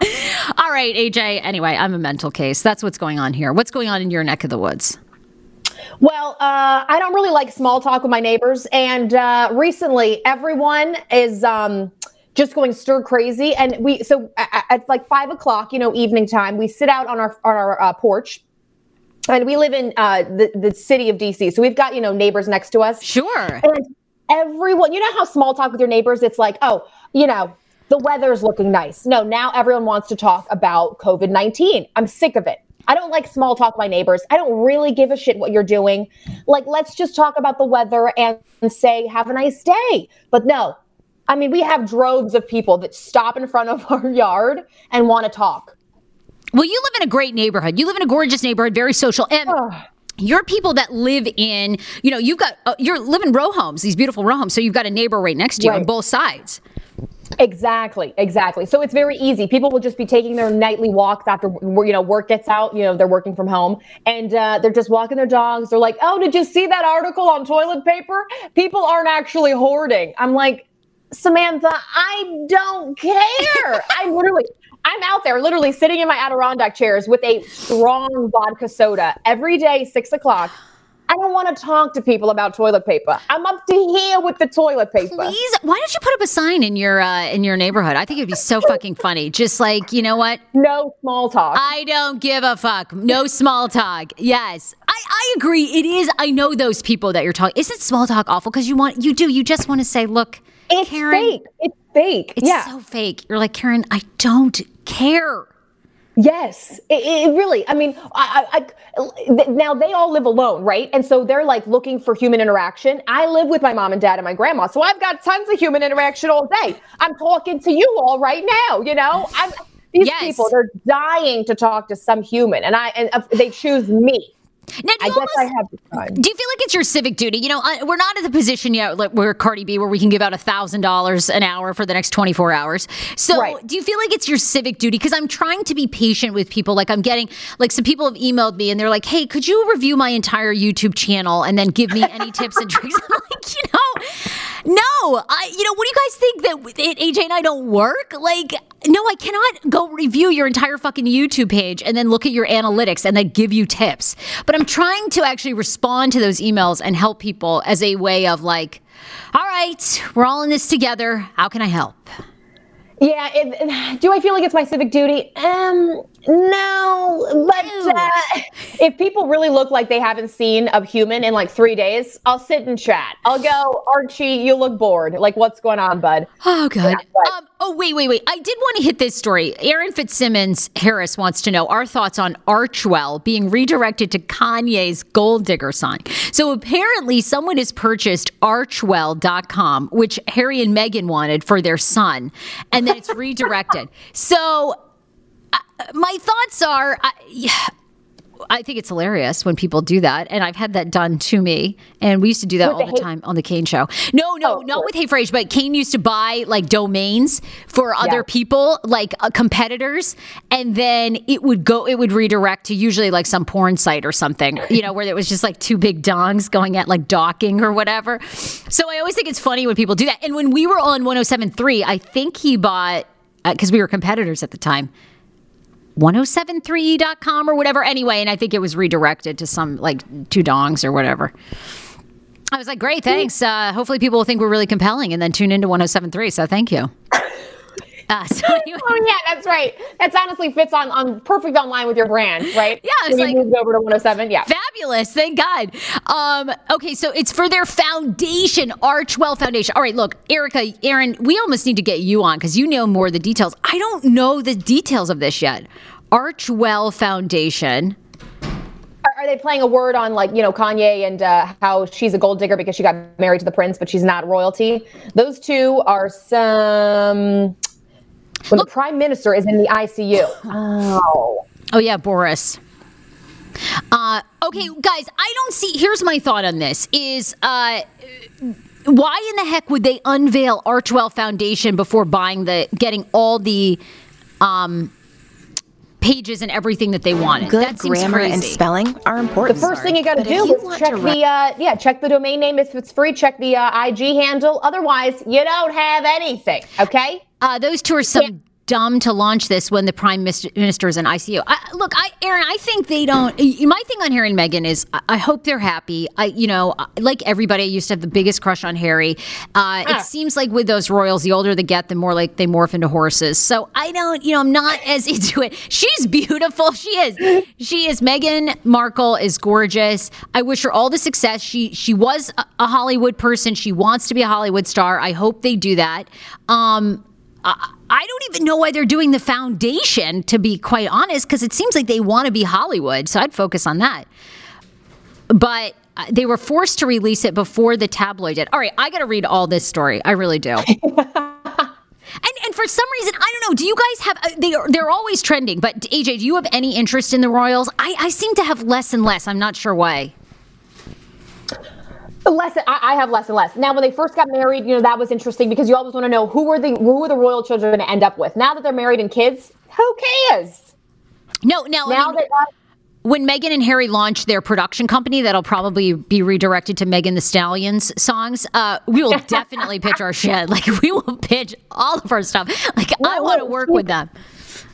Speaker 1: All right, AJ. Anyway, I'm a mental case. That's what's going on here. What's going on in your neck of the woods?
Speaker 3: Well, uh, I don't really like small talk with my neighbors, and uh, recently everyone is um, just going stir crazy. And we so at, at, like five o'clock, you know, evening time, we sit out on our on our uh, porch. And we live in uh, the the city of DC, so we've got you know neighbors next to us.
Speaker 1: Sure.
Speaker 3: And everyone, you know how small talk with your neighbors, it's like, oh, you know, the weather's looking nice. No, now everyone wants to talk about COVID 19. I'm sick of it. I don't like small talk my neighbors. I don't really give a shit what you're doing. Like, let's just talk about the weather and say, have a nice day. But no, I mean, we have droves of people that stop in front of our yard and want to talk.
Speaker 1: Well, you live in a great neighborhood. You live in a gorgeous neighborhood, very social. And you're people that live in, you know, you've got, uh, you're living row homes, these beautiful row homes. So you've got a neighbor right next to you
Speaker 3: Right.
Speaker 1: on both sides.
Speaker 3: Exactly, exactly. So it's very easy. People will just be taking their nightly walks after you know work gets out. You know they're working from home and uh, they're just walking their dogs. They're like, "Oh, did you see that article on toilet paper? People aren't actually hoarding." I'm like, Samantha, I don't care. I'm literally, I'm out there, literally sitting in my Adirondack chairs with a strong vodka soda every day, six o'clock. I don't want to talk to people about toilet paper. I'm up to here with the toilet paper.
Speaker 1: Please, why don't you put up a sign in your uh, in your neighborhood? I think it'd be so fucking funny. Just like you know what,
Speaker 3: No small talk.
Speaker 1: I don't give a fuck. No small talk. Yes, I, I agree. It is. I know those people that you're talking. Isn't small talk awful? Because you want you do. You just want to say, look,
Speaker 3: It's
Speaker 1: Karen,
Speaker 3: fake. It's fake.
Speaker 1: It's
Speaker 3: yeah.
Speaker 1: so fake. You're like Karen. I don't care.
Speaker 3: Yes. It, it really. I mean, I, I, I, now they all live alone, right? And so they're like looking for human interaction. I live with my mom and dad and my grandma, so I've got tons of human interaction all day. I'm talking to you all right now. You know, I'm. These
Speaker 1: Yes.
Speaker 3: people, they're dying to talk to some human, and I and uh, they choose me.
Speaker 1: Now, do
Speaker 3: I
Speaker 1: you
Speaker 3: guess I have the time.
Speaker 1: Do you feel like it's your civic duty? You know, uh, we're not at the position yet like where Cardi B, where we can give out a thousand dollars an hour for the next twenty four hours. So,
Speaker 3: Right.
Speaker 1: do you feel like it's your civic duty? Because I'm trying to be patient with people. Like I'm getting, like some people have emailed me and they're like, "Hey, could you review my entire YouTube channel and then give me any tips and tricks?" I'm like, you know, no, I, you know, what do you guys think that AJ and I don't work? Like, no, I cannot go review your entire fucking YouTube page and then look at your analytics and then give you tips. But I'm trying to actually respond to those emails and help people as a way of like, all right, we're all in this together. How can I help?
Speaker 3: Yeah. It, do I feel like it's my civic duty? Um, no. But uh, if people really look like they haven't seen a human in like three days, I'll sit and chat. I'll go, Archie, you look bored. Like, what's going on, bud?
Speaker 1: Oh, good.
Speaker 3: right.
Speaker 1: Um, oh, wait, wait, wait. I did want to hit this story. Aaron Fitzsimmons Harris wants to know our thoughts on Archewell being redirected to Kanye's gold digger sign. So apparently, someone has purchased Archewell.com, which Harry and Meghan wanted for their son, and then it's redirected. so uh, my thoughts are. Uh, yeah, I think it's hilarious when people do that, and I've had that done to me. And we used to do that
Speaker 3: With
Speaker 1: all
Speaker 3: the
Speaker 1: the time on the Kane show. No, no,
Speaker 3: Oh,
Speaker 1: not with Hey Frase, but Kane used to buy like domains for other
Speaker 3: Yeah.
Speaker 1: people, like uh, competitors, and then it would go, it would redirect to usually like some porn site or something, you know, where there was just like two big dongs going at like docking or whatever. So I always think it's funny when people do that. And when we were on 107.3, I think he bought because we were competitors at the time. 1073.com or whatever. Anyway, and I think it was redirected to some like two dongs or whatever. I was like, great, thanks. Uh, hopefully, people will think we're really compelling and then tune into 1073. So thank you. Uh, so anyway,
Speaker 3: Oh yeah, that's right. That's honestly fits on on perfect online with your brand, right?
Speaker 1: Yeah, it's like-
Speaker 3: moved over to 107. Yeah.
Speaker 1: fabulous. Thank God. Um, okay, so it's for their foundation, Archewell Foundation. All right, look, Erica, Aaron, we almost need to get you on because you know more of the details. I don't know the details of this yet. Archewell Foundation.
Speaker 3: Are, are they playing a word on like you know Kanye and uh, how she's a gold digger because she got married to the prince, but she's not royalty? Those two are some. When the prime minister is in the ICU. Oh.
Speaker 1: Oh yeah, Boris. Uh, okay, guys, I don't see. Here's my thought on this: is uh, why in the heck would they unveil Archewell Foundation before buying the, getting all the, um, pages and everything that they wanted?
Speaker 7: Good
Speaker 1: that seems
Speaker 7: grammar and spelling are important.
Speaker 3: The first thing you got to do is check the uh, yeah, check the domain name if it's free. Check the uh, IG handle. Otherwise, you don't have anything. Okay.
Speaker 1: Uh, those two are some dumb to launch this when the prime minister is in ICU. I, look, I, Aaron, I think they don't. My thing on Harry and Meghan is, I, I hope they're happy. I, you know, like everybody, I used to have the biggest crush on Harry. Uh, It seems like with those royals, the older they get, the more like they morph into horses. So I don't, you know, I'm not as into it. She's beautiful. She is. She is. Meghan Markle is gorgeous. I wish her all the success. She she was a, a Hollywood person. She wants to be a Hollywood star. I hope they do that. Um, I I don't even know why they're doing the foundation, to be quite honest, because it seems like they want to be Hollywood. So I'd focus on that. But uh, they were forced to release it before the tabloid did. All right, I got to read all this story. I really do. and and for some reason, I don't know. Do you guys have? Uh, they are, they're always trending. But AJ, do you have any interest in the Royals? I, I seem to have less and less. I'm not sure why.
Speaker 3: Less, I, I have less and less. Now, when they first got married, you know that was interesting because you always want to know who were the who were the royal children going to end up with. Now that they're married and kids, who cares?
Speaker 1: No, now, I
Speaker 3: Now
Speaker 1: mean,
Speaker 3: that
Speaker 1: when Meghan and Harry launch their production company, that'll probably be redirected to Megan Thee Stallions songs. Uh, we will definitely pitch our shit. Like we will pitch all of our stuff. Like I want to work with them.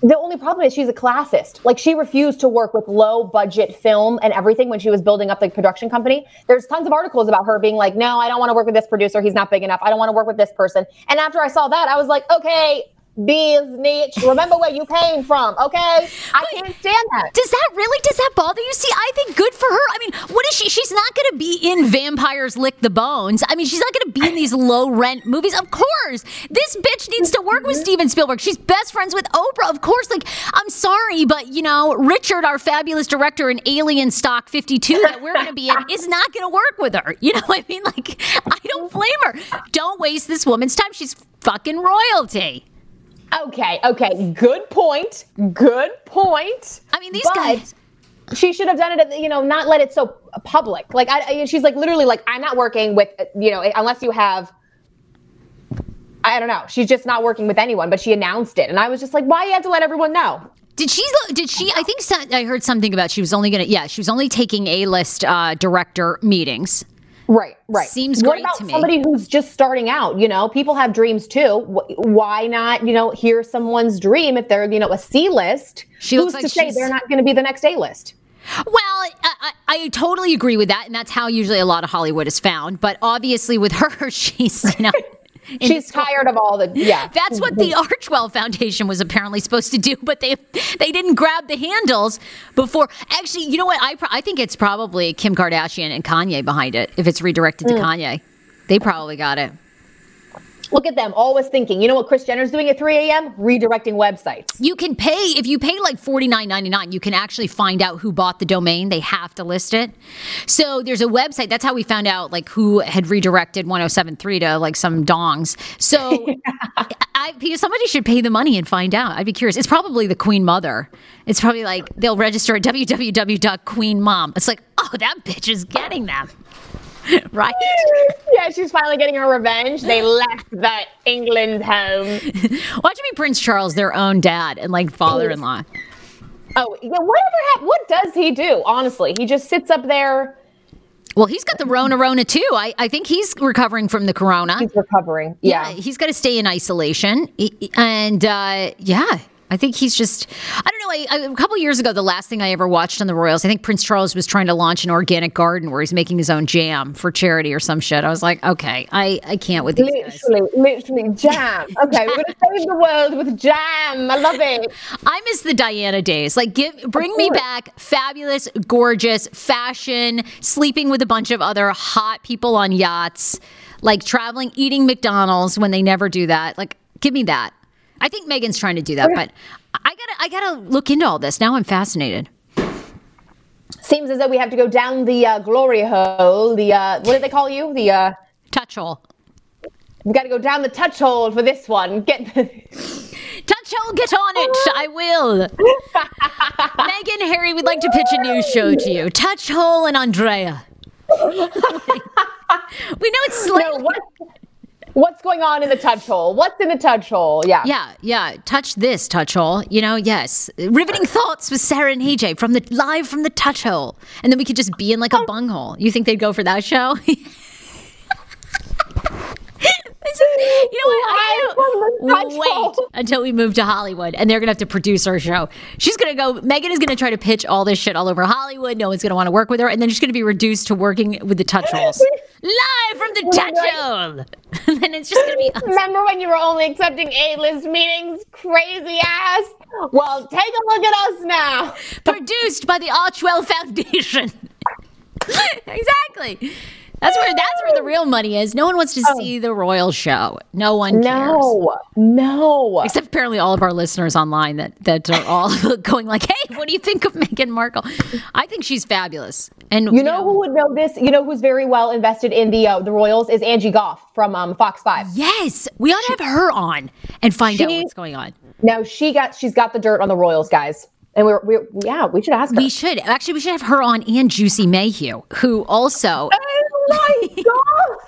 Speaker 3: The only problem is she's a classist. Like she refused to work with low budget film and everything when she was building up the production company. There's tons of articles about her being like, "No, I don't want to work with this producer. He's not big enough. I don't want to work with this person." And after I saw that, I was like, "Okay, business. Remember where you came from, okay? I can't stand that."
Speaker 1: Does that really? Does that bother you? See, I think good for her. I mean, what is she? She's not going to be in Vampires Lick the Bones. I mean, she's not going to be in these low rent movies. Of course, this bitch needs to work with mm-hmm. Steven Spielberg. She's best friends with Oprah. Of course, like I'm sorry, but you know, Richard, our fabulous director in Alien Stock 52 that we're going to be in, is not going to work with her. You know, what I mean, like I don't blame her. Don't waste this woman's time. She's fucking royalty.
Speaker 3: Okay, okay, good point. Good point.
Speaker 1: I mean, these
Speaker 3: But
Speaker 1: guys.
Speaker 3: She should have done it, you know, not let it so public. Like, I, I- she's like literally like, I'm not working with, you know, unless you have. I don't know. She's just not working with anyone, but she announced it, and I was just like, why you have to let everyone know?
Speaker 1: Did she? Did she? I think so- I heard something about she was only gonna. Yeah, she was only taking A list uh, director meetings.
Speaker 3: Right, right.
Speaker 1: Seems
Speaker 3: what
Speaker 1: great
Speaker 3: about
Speaker 1: to me.
Speaker 3: somebody who's just starting out? You know, people have dreams too. Why not, you know, hear someone's dream if they're, you know, a C list?
Speaker 1: She
Speaker 3: Who's
Speaker 1: looks like
Speaker 3: to say they're not going to be the next A list?
Speaker 1: Well, I, I, I totally agree with that, and that's how usually a lot of Hollywood is found. But obviously, with her, she's you know.
Speaker 3: She's tired of all the yeah.
Speaker 1: That's what the Archewell Foundation was apparently supposed to do, but they they didn't grab the handles before. Actually, you know what? I pro- I think it's probably Kim Kardashian and Kanye behind it. If it's redirected
Speaker 3: Mm.
Speaker 1: to Kanye, they probably got it.
Speaker 3: Look at them, always thinking. You know what Kris Jenner's doing at 3 a.m.? Redirecting websites.
Speaker 1: You can pay if you pay like forty nine ninety nine. You can actually find out who bought the domain. They have to list it. So there's a website. That's how we found out like who had redirected 1073 to like some dongs. So I, because somebody should pay the money and find out. I'd be curious. It's probably the Queen Mother. It's probably like they'll register at www.queenmom. It's like, oh, that bitch is getting them. right?
Speaker 3: Yeah, she's finally getting her revenge. They left the England home.
Speaker 1: Watch me Prince Charles, their own dad and like father in law.
Speaker 3: Oh, yeah, whatever happened. What does he do? Honestly, he just sits up there.
Speaker 1: Well, he's got the Rona Rona too. I, I think he's recovering from the corona.
Speaker 3: He's recovering.
Speaker 1: Yeah,
Speaker 3: Yeah.
Speaker 1: he's got to stay in isolation. And uh, yeah, I think he's just, I don't know. I, I, a couple years ago, the last thing I ever watched on the Royals, I think Prince Charles was trying to launch an organic garden where he's making his own jam for charity or some shit. I was like, okay, I, I can't with these guys.
Speaker 3: Literally, literally jam. Okay, we're gonna save the world with jam. I love it.
Speaker 1: I miss the Diana days. Like, give bring me back fabulous, gorgeous fashion, sleeping with a bunch of other hot people on yachts, like traveling, eating McDonald's when they never do that. Like, give me that. I think Meghan's trying to do that, but I gotta I gotta look into all this. Now I'm fascinated.
Speaker 3: Seems as though we have to go down the uh, glory hole. The uh, what do they call you? The uh,
Speaker 1: Touch hole.
Speaker 3: we got to go down the touch hole for this one. Get.
Speaker 1: Touch hole, get on it. I will. Meghan, Harry, we'd like to pitch a new show to you. Touch hole and Andrea. we know it's
Speaker 3: no,
Speaker 1: slightly.
Speaker 3: what? What's going on in the touch hole? What's in the touch hole? Yeah.
Speaker 1: Yeah, yeah. Touch this touch hole. You know, yes. Riveting thoughts with Sarah and AJ from the live from the touch hole, and then we could just be in like a um, bunghole. You think they'd go for that show? you know what? I
Speaker 3: Live
Speaker 1: can't wait until we move to Hollywood, and they're gonna have to produce our show. She's gonna go. Meghan is gonna try to pitch all this shit all over Hollywood. No one's gonna want to work with her, and then she's gonna be reduced to working with the touch holes from the touch hole. and then it's just gonna be us.
Speaker 3: Remember when you were only accepting A-list meetings? Crazy ass. Well, take a look at us now.
Speaker 1: produced by the Archewell Foundation. exactly. That's where that's where the real money is. No one wants to see the royal show. No one cares.
Speaker 3: No, no.
Speaker 1: Except apparently all of our listeners online that that are all going like, "Hey, what do you think of Meghan Markle?" I think she's fabulous. And
Speaker 3: You know who would know this? You know who's very well invested in the uh, the Royals is Angie Goff from um, Fox Five.
Speaker 1: Yes, we ought to have her on and find out what's going on.
Speaker 3: Now she got she's got the dirt on the Royals, guys, and we're, we're yeah we should ask her.
Speaker 1: We should actually we should have her on and Juicy Mayhew, who also
Speaker 3: oh my god!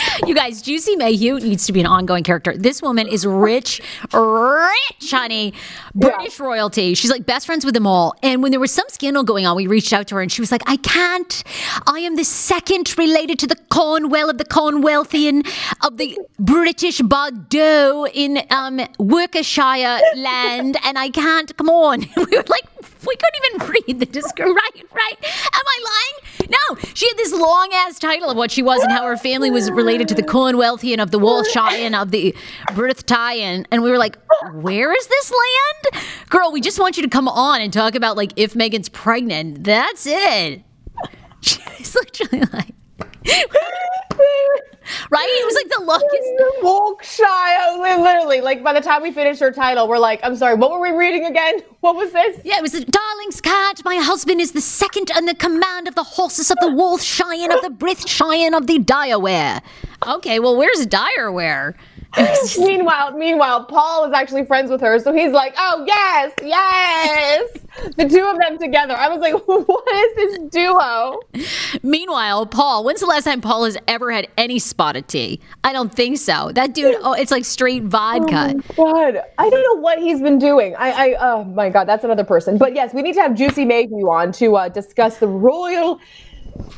Speaker 1: You guys, Juicy Mayhew needs to be an ongoing character. This woman is rich, rich, honey. British royalty. She's like best friends with them all. And when there was some scandal going on, we reached out to her and she was like, I can't. I am the second related to the Cornwell of the Cornwelthian of the British Bordeaux in um, Worcestershire land. And I can't. Come on. we were like, we couldn't even read the description. Right, right. Am I lying? No. She had this long ass title of what she was and how her family was related to the Cornwelthian of the Walshian of the Brithtian. And we were like, where is this land? Girl, we just want you to come on and talk about like if Meghan's pregnant. That's it. She's literally like, right? It was like the longest.
Speaker 3: Wilkshire, literally. Like by the time we finished her title, we're like, I'm sorry, what were we reading again? What was this?
Speaker 1: Yeah, it was the Darling's cat. My husband is the second in the command of the horses of the Wolfshire of the Brithshire of the Direware. Okay, well, where's Direware?
Speaker 3: meanwhile, meanwhile, Paul is actually friends with her, so he's like, "Oh yes, yes." The two of them together. I was like, "What is this duo?"
Speaker 1: Meanwhile, Paul, when's the last time Paul has ever had any spotted tea? I don't think so. That dude, oh, it's like straight vodka.
Speaker 3: God, I don't know what he's been doing. I, I, oh my God, that's another person. But yes, we need to have Juicy Mayhew on to uh, discuss the royal,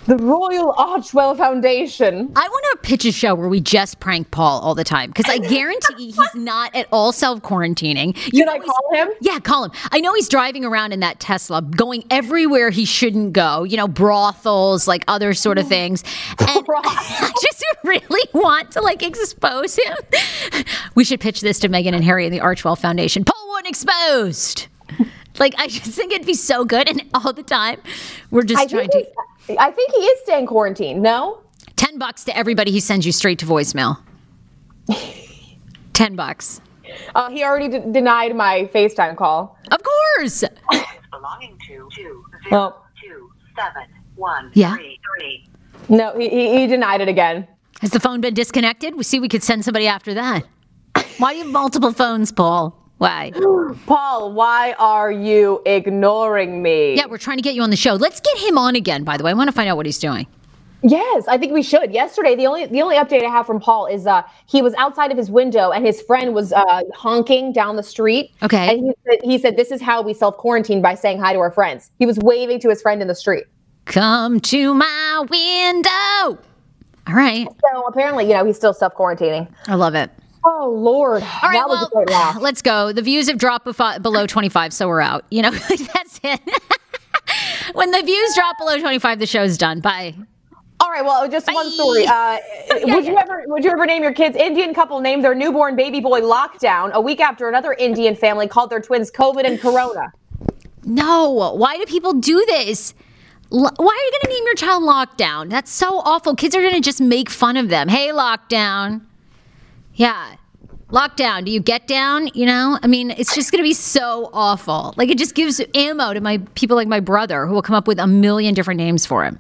Speaker 3: the Royal Archewell Foundation.
Speaker 1: I want to pitch a show where we just prank Paul all the time because I guarantee he's not at all self quarantining.
Speaker 3: Should I call him?
Speaker 1: Yeah, call him. I know he's driving around in that Tesla, going everywhere he shouldn't go, you know, brothels, like other sort of things. And I just really want to like expose him. We should pitch this to Meghan and Harry and the Archewell Foundation. Paul Warren exposed. Like, I just think it'd be so good. And all the time, we're just
Speaker 3: I
Speaker 1: trying to.
Speaker 3: He's- I think he is staying quarantined. No.
Speaker 1: 10 bucks to everybody he sends you straight to voicemail. 10 bucks.
Speaker 3: Uh, he already d- denied my FaceTime call.
Speaker 1: Of course.
Speaker 7: belonging to two
Speaker 3: Oh.
Speaker 7: zero two seven one
Speaker 1: Yeah.
Speaker 7: three three.
Speaker 3: No, he, he, he denied it again.
Speaker 1: Has the phone been disconnected? We see we could send somebody after that. Why do you have multiple phones, Paul? Why?
Speaker 3: Paul, why are you ignoring me?
Speaker 1: Yeah, we're trying to get you on the show. Let's get him on again, by the way. I want to find out what he's doing.
Speaker 3: Yes, I think we should. Yesterday, the only the only update I have from Paul is uh he was outside of his window and his friend was uh honking down the street.
Speaker 1: Okay.
Speaker 3: And he said, he said this is how we self quarantine by saying hi to our friends. He was waving to his friend in the street.
Speaker 1: Come to my window. All right.
Speaker 3: So apparently, you know, he's still self quarantining.
Speaker 1: I love it.
Speaker 3: Oh Lord,
Speaker 1: All right, well,
Speaker 3: a great laugh.
Speaker 1: let's go. The views have dropped befo- below 25, so we're out. You know, that's it. when the views drop below 25, the show's done. Bye.
Speaker 3: All right, well, just one story. Uh, would you ever would you ever name your kids? Indian couple named their newborn baby boy Lockdown a week after another Indian family called their twins COVID and Corona.
Speaker 1: No. Why do people do this? Why are you going to name your child Lockdown? That's so awful. Kids are going to just make fun of them. Hey, Lockdown. Yeah. Lockdown. Do you get down? You know? I mean, it's just going to be so awful. Like, it just gives ammo to my people like my brother who will come up with a million different names for him.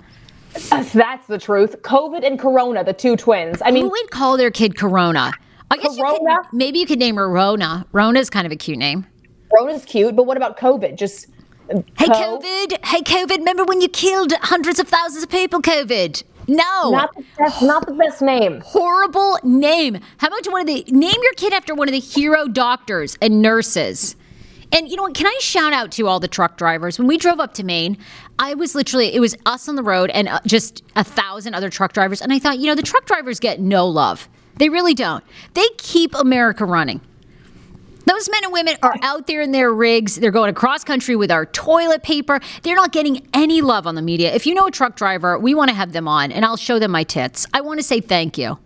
Speaker 3: That's the truth. COVID and Corona, the two twins. I mean,
Speaker 1: Who would call their kid Corona? I guess you
Speaker 3: Corona?
Speaker 1: could, maybe you could name her Rona. Rona's kind of a cute name.
Speaker 3: Rona's cute, but what about COVID? Just
Speaker 1: Hey,
Speaker 3: Co-
Speaker 1: COVID. Hey, COVID. Remember when you killed hundreds of thousands of people, COVID? No.
Speaker 3: Not the best, not the best name.
Speaker 1: Horrible name. How about one of the name your kid after one of the hero doctors and nurses? And you know what? Can I shout out to all the truck drivers? When we drove up to Maine, I was literally, it was us on the road and uh, just a thousand other truck drivers. And I thought, you know, the truck drivers get no love. They really don't. They keep America running. Those men and women are out there in their rigs. They're going across country with our toilet paper. They're not getting any love on the media. If you know a truck driver, we want to have them on and I'll show them my tits. I want to say thank you.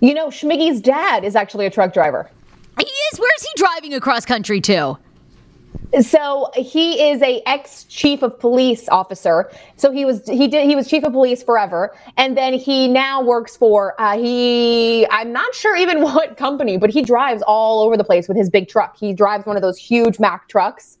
Speaker 3: You know, Schmiggy's dad is actually a truck driver.
Speaker 1: He is. Where's he driving across country to?
Speaker 3: So he is a ex chief of police officer. So he was he did he was chief of police forever, and then he now works for uh, he I'm not sure even what company, but he drives all over the place with his big truck. He drives one of those huge Mack trucks.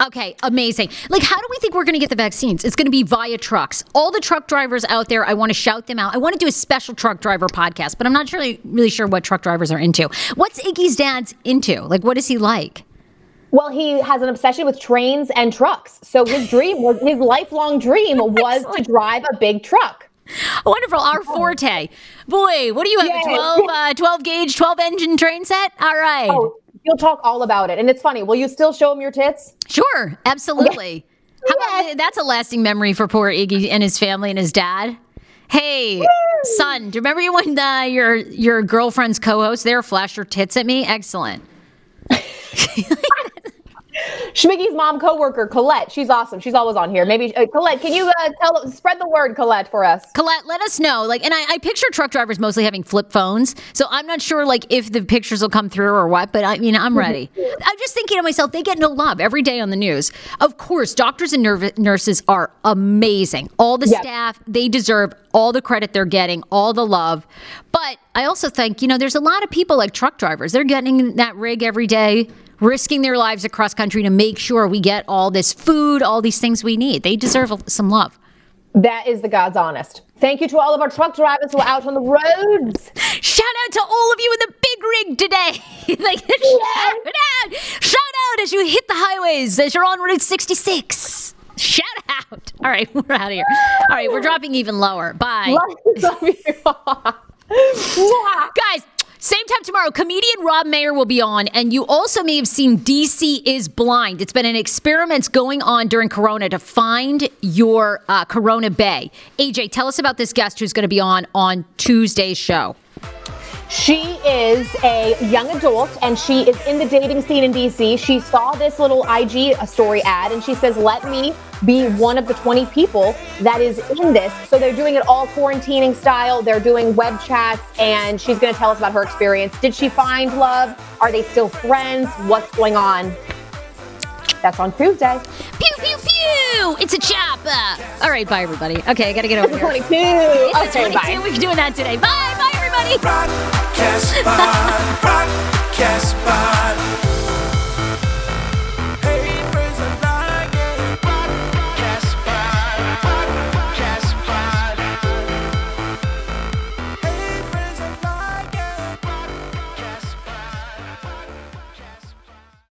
Speaker 1: Okay, amazing. Like, how do we think we're going to get the vaccines? It's going to be via trucks. All the truck drivers out there, I want to shout them out. I want to do a special truck driver podcast, but I'm not really, really sure what truck drivers are into. What's Iggy's dad's into? Like, what is he like?
Speaker 3: Well, he has an obsession with trains and trucks. So his dream was his lifelong dream was to drive a big truck.
Speaker 1: Wonderful. Our forte. Boy, what do you have? A 12, uh, 12 gauge, 12 engine train set? All right.
Speaker 3: Oh, you'll talk all about it, and it's funny. Will you still show him your tits?
Speaker 1: Sure, absolutely. How about that's a lasting memory for poor Iggy and his family and his dad. Hey, son, do you remember when uh, your your girlfriend's co-host there flashed her tits at me? Excellent.
Speaker 3: Schmiggy's mom coworker Colette. She's awesome. She's always on here. Maybe uh, Colette, can you uh, tell spread the word, Colette, for us?
Speaker 1: Colette, let us know. Like, and I, I picture truck drivers mostly having flip phones, so I'm not sure like if the pictures will come through or what. But I mean, I'm ready. I'm just thinking to myself, they get no love every day on the news. Of course, doctors and nerv- nurses are amazing. All the
Speaker 3: Yes.
Speaker 1: staff, they deserve all the credit they're getting, all the love. But I also think, you know, there's a lot of people like truck drivers. They're getting in that rig every day, risking their lives across country to make sure we get all this food, all these things we need. They deserve some love.
Speaker 3: That is the God's honest. Thank you to all of our truck drivers who are out on the roads.
Speaker 1: Shout out to all of you in the big rig today. like, shout out. Shout out as you hit the highways, as you're on Route 66. Shout out. All right, we're out of here. All right, we're dropping even lower. Bye.
Speaker 3: Love you.
Speaker 1: Guys, same time tomorrow, comedian Rob Mayer will be on, and you also may have seen DC is Blind. It's been an experiment going on during Corona to find your uh, Corona Bay. AJ, tell us about this guest who's going to be on on Tuesday's show.
Speaker 3: She is a young adult and she is in the dating scene in DC. She saw this little IG story ad and she says, Let me be one of the 20 people that is in this. So they're doing it all quarantining style. They're doing web chats and she's going to tell us about her experience. Did she find love? Are they still friends? What's going on? That's on Tuesday.
Speaker 1: Pew, pew, pew! It's a chopper. Uh, all right, bye, everybody. Okay, I got to get over here.
Speaker 3: 22.
Speaker 1: It's
Speaker 3: Okay,
Speaker 1: a 22.
Speaker 3: bye.
Speaker 1: We're doing that today. Bye, bye, everybody.
Speaker 8: everybody.
Speaker 1: Podcast Pod, Podcast Pod.